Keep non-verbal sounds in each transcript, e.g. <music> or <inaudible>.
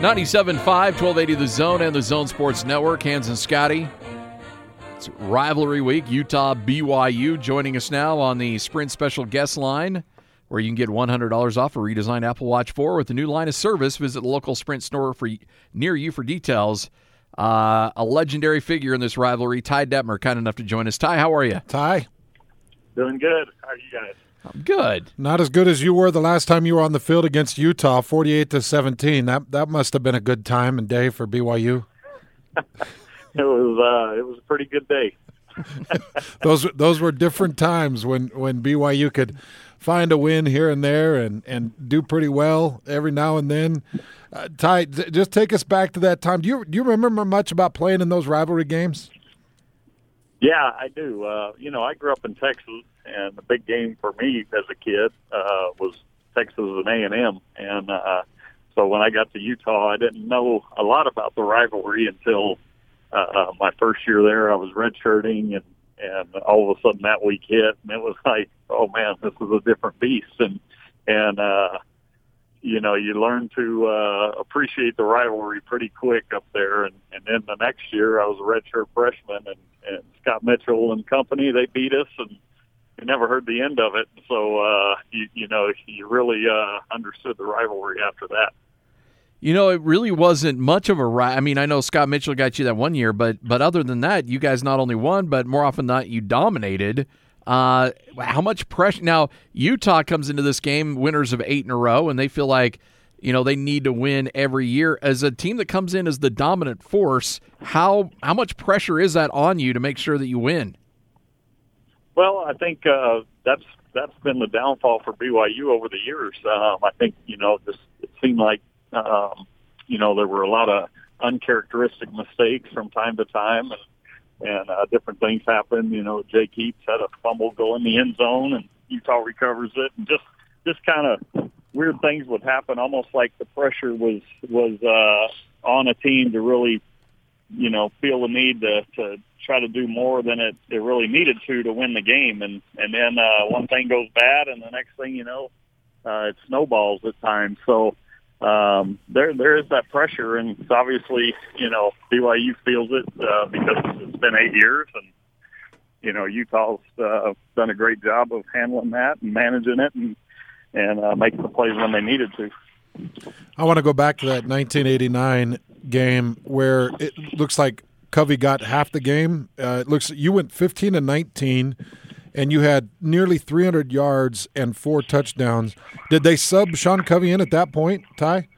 97.5, 1280 The Zone and the Zone Sports Network. Hans and Scotty. It's rivalry week. Utah BYU joining us now on the Sprint Special Guest Line, where you can get $100 off a redesigned Apple Watch 4 with the new line of service. Visit the local Sprint store for near you for details. Uh, a legendary figure in this rivalry, Ty Detmer, kind enough to join us. Ty, how are you? Ty, Doing good. How are you guys? I'm good. not as good as you were the last time you were on the field against Utah, 48 to 17. That that must have been a good time and day for BYU. <laughs> It was uh, it was a pretty good day. <laughs> Those those were different times when when BYU could find a win here and there and and do pretty well every now and then. Uh, Ty, just take us back to that time. Do you do you remember much about playing in those rivalry games? Yeah, I do. Uh, you know, I grew up in Texas, and the big game for me as a kid uh, was Texas and A and M, and uh, so when I got to Utah, I didn't know a lot about the rivalry until uh, uh, my first year there. I was redshirting, and and all of a sudden that week hit, and it was <laughs> like, oh man, this is a different beast, and and uh, you know, you learn to uh, appreciate the rivalry pretty quick up there. And, and then the next year, I was a redshirt freshman, and, and Scott Mitchell and company they beat us, and you never heard the end of it. So uh, you, you know, you really uh, understood the rivalry after that. You know, it really wasn't much of a ri I mean, I know Scott Mitchell got you that one year, but but other than that, you guys not only won, but more often than not, you dominated. Uh, how much pressure? Now, Utah comes into this game winners of eight in a row, and they feel like, you know, they need to win every year. As a team that comes in as the dominant force, how how much pressure is that on you to make sure that you win? Well, I think uh, that's that's been the downfall for BYU over the years. Um, I think you know, just it seemed like um, you know there were a lot of uncharacteristic mistakes from time to time, and and uh, different things happen. You know, Jake Heaps had a fumble go in the end zone, and Utah recovers it, and just just kind of weird things would happen. Almost like the pressure was was uh, on a team to really, you know, feel the need to to try to do more than it, it really needed to to win the game, and and then uh, one thing goes bad, and the next thing you know, uh, it snowballs at times. So um, there there is that pressure, and obviously you know BYU feels it uh, because it's been eight years, and you know Utah's uh, done a great job of handling that and managing it, and and uh, making the plays when they needed to. I want to go back to that 1989 game where it looks like Covey got half the game. Uh, it looks you went 15 and 19, and you had nearly 300 yards and four touchdowns. Did they sub Sean Covey in at that point, Ty?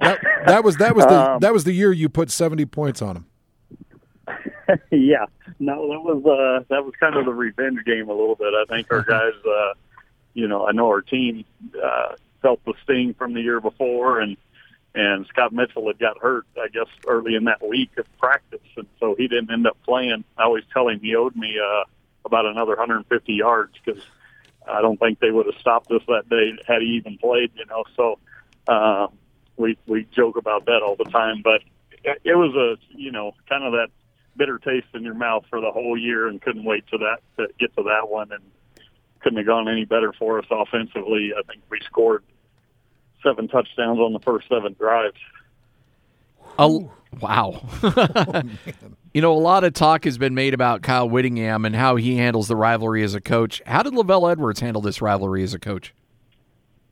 That, that was that was the Um, that was the year you put 70 points on him. <laughs> yeah, no, that was uh, that was kind of the revenge game a little bit. I think our <laughs> guys, uh, you know, I know our team uh, felt the sting from the year before, and and Scott Mitchell had got hurt, I guess, early in that week of practice, and so he didn't end up playing. I always tell him he owed me uh, about another 150 yards because I don't think they would have stopped us that day had he even played. You know, so uh, we we joke about that all the time, but it, was a you know kind of that bitter taste in your mouth for the whole year and couldn't wait to that to get to that one and couldn't have gone any better for us offensively. I think we scored seven touchdowns on the first seven drives. Oh, wow. <laughs> you know, a lot of talk has been made about Kyle Whittingham and how he handles the rivalry as a coach. How did LaVell Edwards handle this rivalry as a coach?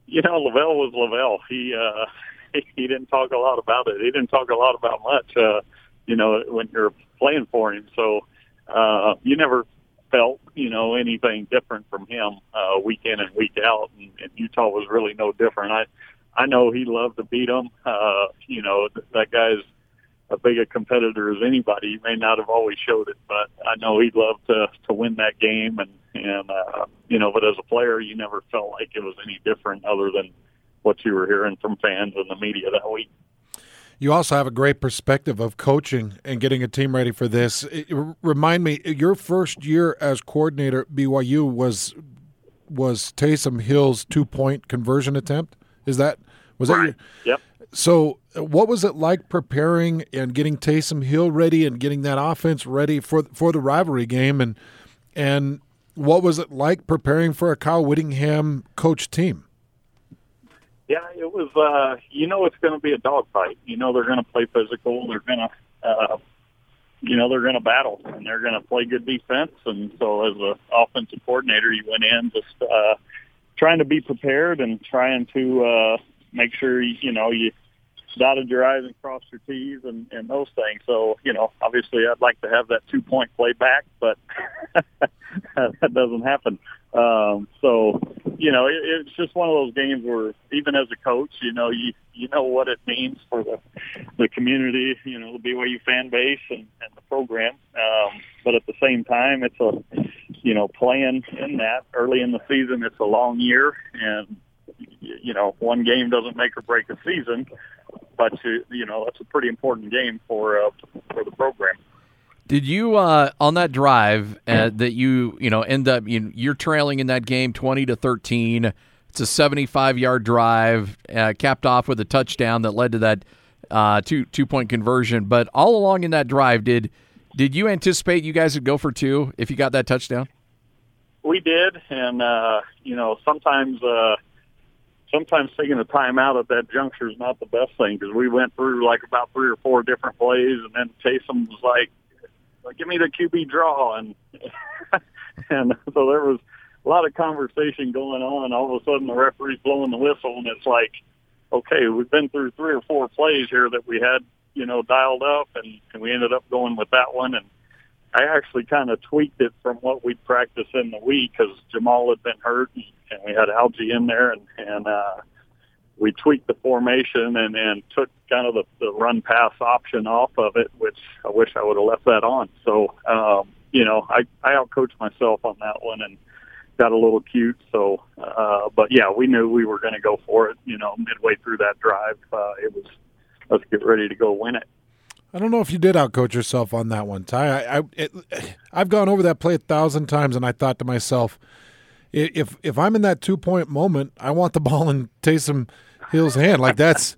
You know, LaVell was Lavelle. He uh <laughs> he, didn't talk a lot about it. He didn't talk a lot about much uh you know, when you're playing for him. So uh you never felt, you know, anything different from him uh week in and week out and, and Utah was really no different. I I know he loved to beat them. Uh, you know, th- that guy's a big a competitor as anybody. He may not have always showed it, but I know he'd love to to win that game. And and uh, you know, but as a player, you never felt like it was any different other than what you were hearing from fans and the media that week. You also have a great perspective of coaching and getting a team ready for this. Remind me, your first year as coordinator at BYU was was Taysom Hill's two point conversion attempt. Is that was that your, Yep. so? uh, What was it like preparing and getting Taysom Hill ready and getting that offense ready for for the rivalry game and and what was it like preparing for a Kyle Whittingham coach team? Yeah, it was. Uh, you know, it's going to be a dogfight. You know, they're going to play physical. They're going to, uh, you know, they're going to battle and they're going to play good defense. And so, as a offensive coordinator, you went in just uh, trying to be prepared and trying to uh, make sure you know you dotted your I's and crossed your T's and, and those things. So, you know, obviously I'd like to have that two point play back, but <laughs> that doesn't happen. Um, so, you know, it, it's just one of those games where even as a coach, you know, you, you know what it means for the, the community, you know, the BYU fan base and, and the program. Um, but at the same time, it's a, you know, playing in that early in the season, it's a long year and, you know, one game doesn't make or break a season, but you, you know, that's a pretty important game for uh, for the program. Did you uh, on that drive uh, that you you know end up you, you're trailing in that game twenty to thirteen? It's a seventy-five yard drive, uh, capped off with a touchdown that led to that uh, two two point conversion. But all along in that drive, did did you anticipate you guys would go for two if you got that touchdown? We did, and uh, you know sometimes uh, sometimes taking a timeout at that juncture is not the best thing because we went through like about three or four different plays, and then Taysom was like, "Give me the QB draw," and <laughs> and so there was a lot of conversation going on. All of a sudden, the referee's blowing the whistle, and it's like, okay, we've been through three or four plays here that we had, you know, dialed up, and, and we ended up going with that one, and I actually kind of tweaked it from what we'd practiced in the week because Jamaal had been hurt and, and we had Algie in there and, and uh, we tweaked the formation and, and took kind of the, the run pass option off of it, which I wish I would have left that on. So, um, you know, I, I outcoached myself on that one and got a little cute. So, uh, but yeah, we knew we were going to go for it, you know, midway through that drive. Uh, it was, let's get ready to go win it. I don't know if you did outcoach yourself on that one, Ty. I, I I've gone over that play a thousand times, and I thought to myself, if if I'm in that two point moment, I want the <laughs> ball in Taysom Hill's hand. Like that's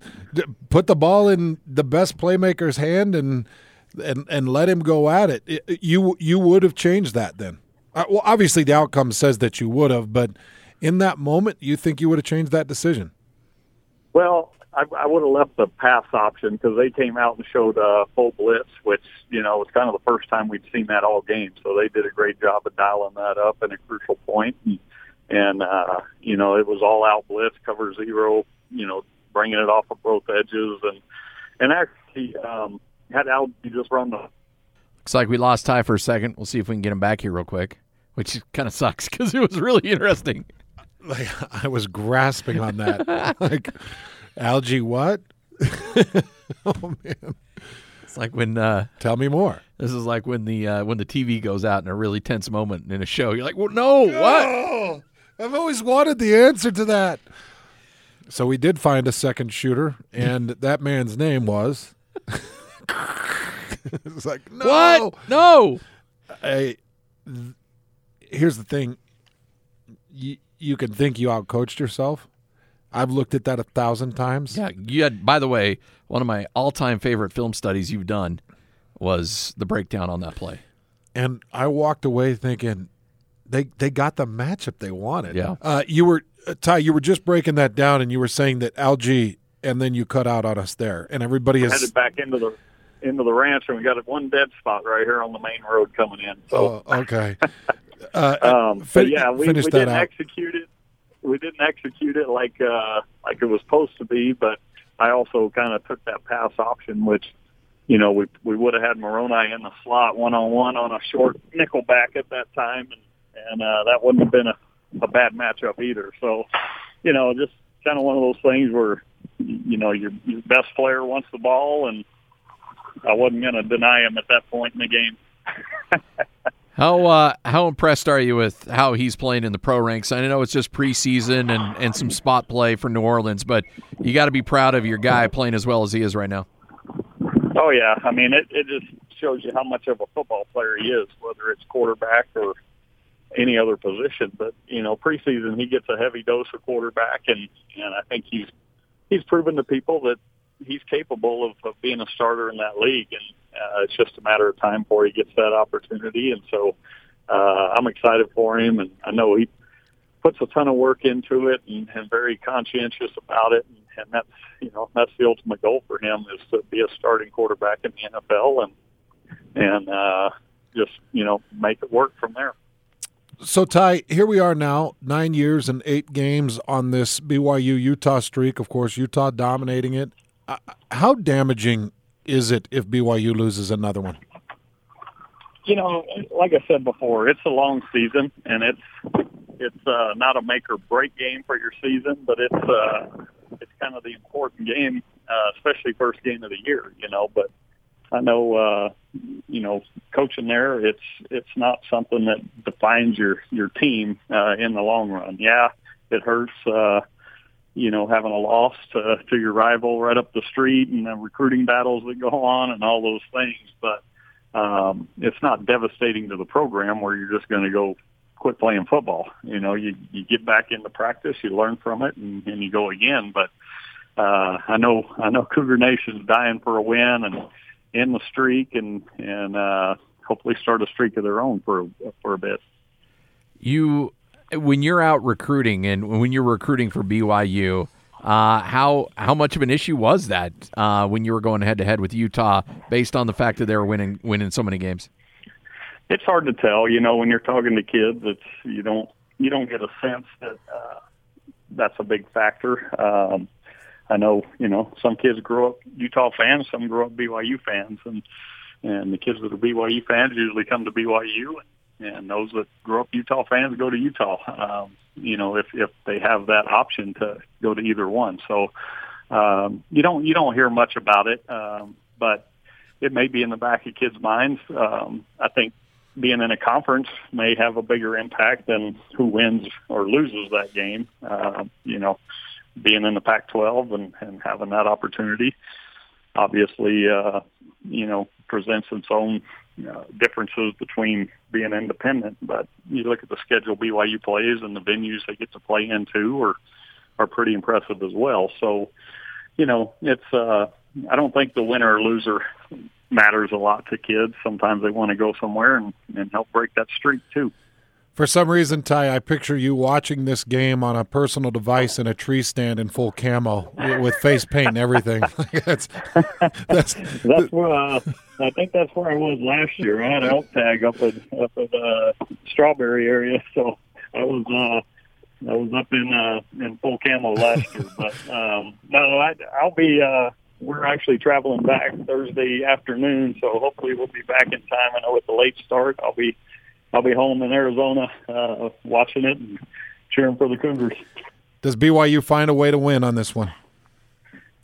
put the ball in the best playmaker's hand and and and let him go at it. it you you would have changed that then. Uh, well, obviously the outcome says that you would have, but in that moment, you think you would have changed that decision? Well, I, I would have left the pass option because they came out and showed uh, full blitz, which you know was kind of the first time we'd seen that all game. So they did a great job of dialing that up at a crucial point, and, and uh, you know it was all out blitz, cover zero, you know, bringing it off of both edges, and and actually um, had Algie just run the. Looks like we lost Ty for a second. We'll see if we can get him back here real quick, which <laughs> kind of sucks because it was really interesting. Like I was grasping on that, <laughs> like. Algie, what? <laughs> oh man. It's like when uh, tell me more. This is like when the uh, when the TV goes out in a really tense moment in a show. You're like, well, no, what? I've always wanted the answer to that. So we did find a second shooter, and <laughs> that man's name was. <laughs> it's like no, what? No. I, th- here's the thing. You you can think you outcoached yourself I've looked at that a thousand times. Yeah, you had. By the way, one of my all-time favorite film studies you've done was the breakdown on that play. And I walked away thinking they they got the matchup they wanted. Yeah. Uh, you were uh, Ty. You were just breaking that down, and you were saying that Algie, and then you cut out on us there, and everybody is headed back into the into the ranch, and we got one dead spot right here on the main road coming in. So oh, okay. <laughs> Uh, um, fin- yeah, we, we didn't out. execute it we didn't execute it like uh, like it was supposed to be, but I also kind of took that pass option, which you know we we would have had Moroni in the slot one on one on a short nickel back at that time, and and uh, that wouldn't have been a, a bad matchup either. So you know, just kind of one of those things where you know your, your best player wants the ball, and I wasn't going to deny him at that point in the game. <laughs> How uh, how impressed are you with how he's playing in the pro ranks? I know it's just preseason and, and some spot play for New Orleans, but you got to be proud of your guy playing as well as he is right now. Oh yeah, I mean it, it just shows you how much of a football player he is, whether it's quarterback or any other position. But you know, preseason he gets a heavy dose of quarterback, and and I think he's he's proven to people that he's capable of, of being a starter in that league, and uh, it's just a matter of time before he gets that opportunity. And so uh, I'm excited for him, and I know he puts a ton of work into it and, and very conscientious about it. And, and that's you know that's the ultimate goal for him is to be a starting quarterback in the NFL and and uh, just you know make it work from there. So Ty, here we are now, nine years and eight games on this BYU Utah streak. Of course, Utah dominating it. Uh, how damaging is it if BYU loses another one? You know, like I said before, it's a long season, and it's it's uh, not a make or break game for your season, but it's uh, it's kind of the important game, uh, especially first game of the year. You know, but I know uh, you know coaching there, it's it's not something that defines your your team uh, in the long run. Yeah, it hurts. Uh, you know, having a loss to, to your rival right up the street and the recruiting battles that go on and all those things. But um, it's not devastating to the program where you're just going to go quit playing football. You know, you you get back into practice, you learn from it, and, and you go again. But uh, I know I know Cougar Nation's dying for a win and in the streak, and and uh, hopefully start a streak of their own for for a bit. You when you're out recruiting and when you're recruiting for BYU. Uh, how how much of an issue was that uh, when you were going head to head with Utah, based on the fact that they were winning winning so many games? it's hard to tell. You know, when you're talking to kids, it's you don't you don't get a sense that uh, that's a big factor. Um, I know, you know, some kids grow up Utah fans, some grow up BYU fans, and and the kids that are BYU fans usually come to BYU, and those that grow up Utah fans go to Utah. Um, you know, if if they have that option to go to either one, so um, you don't you don't hear much about it, um, but it may be in the back of kids' minds. Um, I think being in a conference may have a bigger impact than who wins or loses that game. Uh, you know, being in the Pac-12 and, and having that opportunity obviously, uh, you know, presents its own uh, differences between being independent. But you look at the schedule BYU plays and the venues they get to play into are are pretty impressive as well. So, you know, it's uh, I don't think the winner or loser matters a lot to kids. Sometimes they want to go somewhere and, and help break that streak too. For some reason, Ty, I picture you watching this game on a personal device in a tree stand in full camo with face paint and everything. <laughs> that's <laughs> that's, that's where uh, I think that's where I was last year. I had an elk tag up in up in uh, Strawberry area, <laughs> so I was uh, I was up in uh, in full camo last year. But um, no, I, I'll be. Uh, we're actually traveling back Thursday afternoon, so hopefully we'll be back in time. I know it's a late start. I'll be I'll be home in Arizona uh, watching it and cheering for the Cougars. Does BYU find a way to win on this one?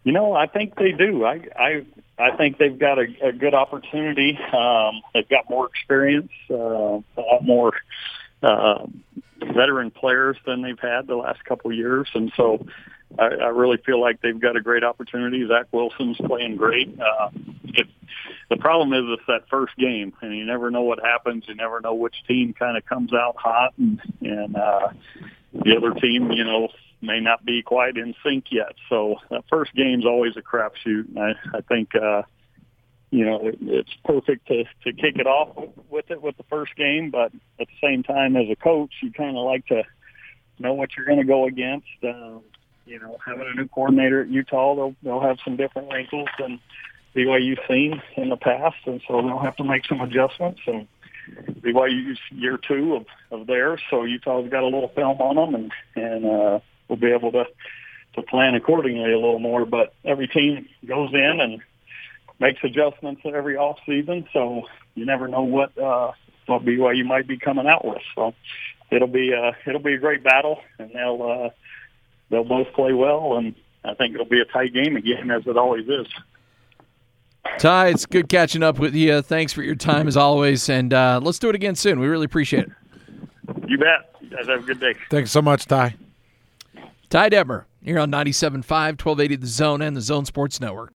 You know, I think they do. I I I think they've got a, a good opportunity. Um, they've got more experience, uh, a lot more uh, veteran players than they've had the last couple of years, and so I, I really feel like they've got a great opportunity. Zach Wilson's playing great. Uh, it, the problem is it's that first game, and you never know what happens. You never know which team kind of comes out hot, and and uh, the other team, you know, may not be quite in sync yet. So that first game's always a crapshoot. I, I think. uh you know, it, it's perfect to to kick it off with it with the first game, but at the same time, as a coach, you kind of like to know what you're going to go against. Um, you know, having a new coordinator at Utah, they'll they'll have some different wrinkles than BYU's seen in the past, and so they'll have to make some adjustments. And BYU's year two of of theirs, so Utah's got a little film on them, and and uh, we'll be able to to plan accordingly a little more. But every team goes in and makes adjustments every off season, so you never know what uh, what BYU might be coming out with. So it'll be uh, it'll be a great battle, and they'll. Uh, they'll both play well, and I think it'll be a tight game again, as it always is. Ty, it's good catching up with you. Thanks for your time as always, and uh, let's do it again soon. We really appreciate it. You bet. You guys have a good day. Thanks so much, Ty. Ty Detmer here on 97.5, 1280 The Zone and the Zone Sports Network.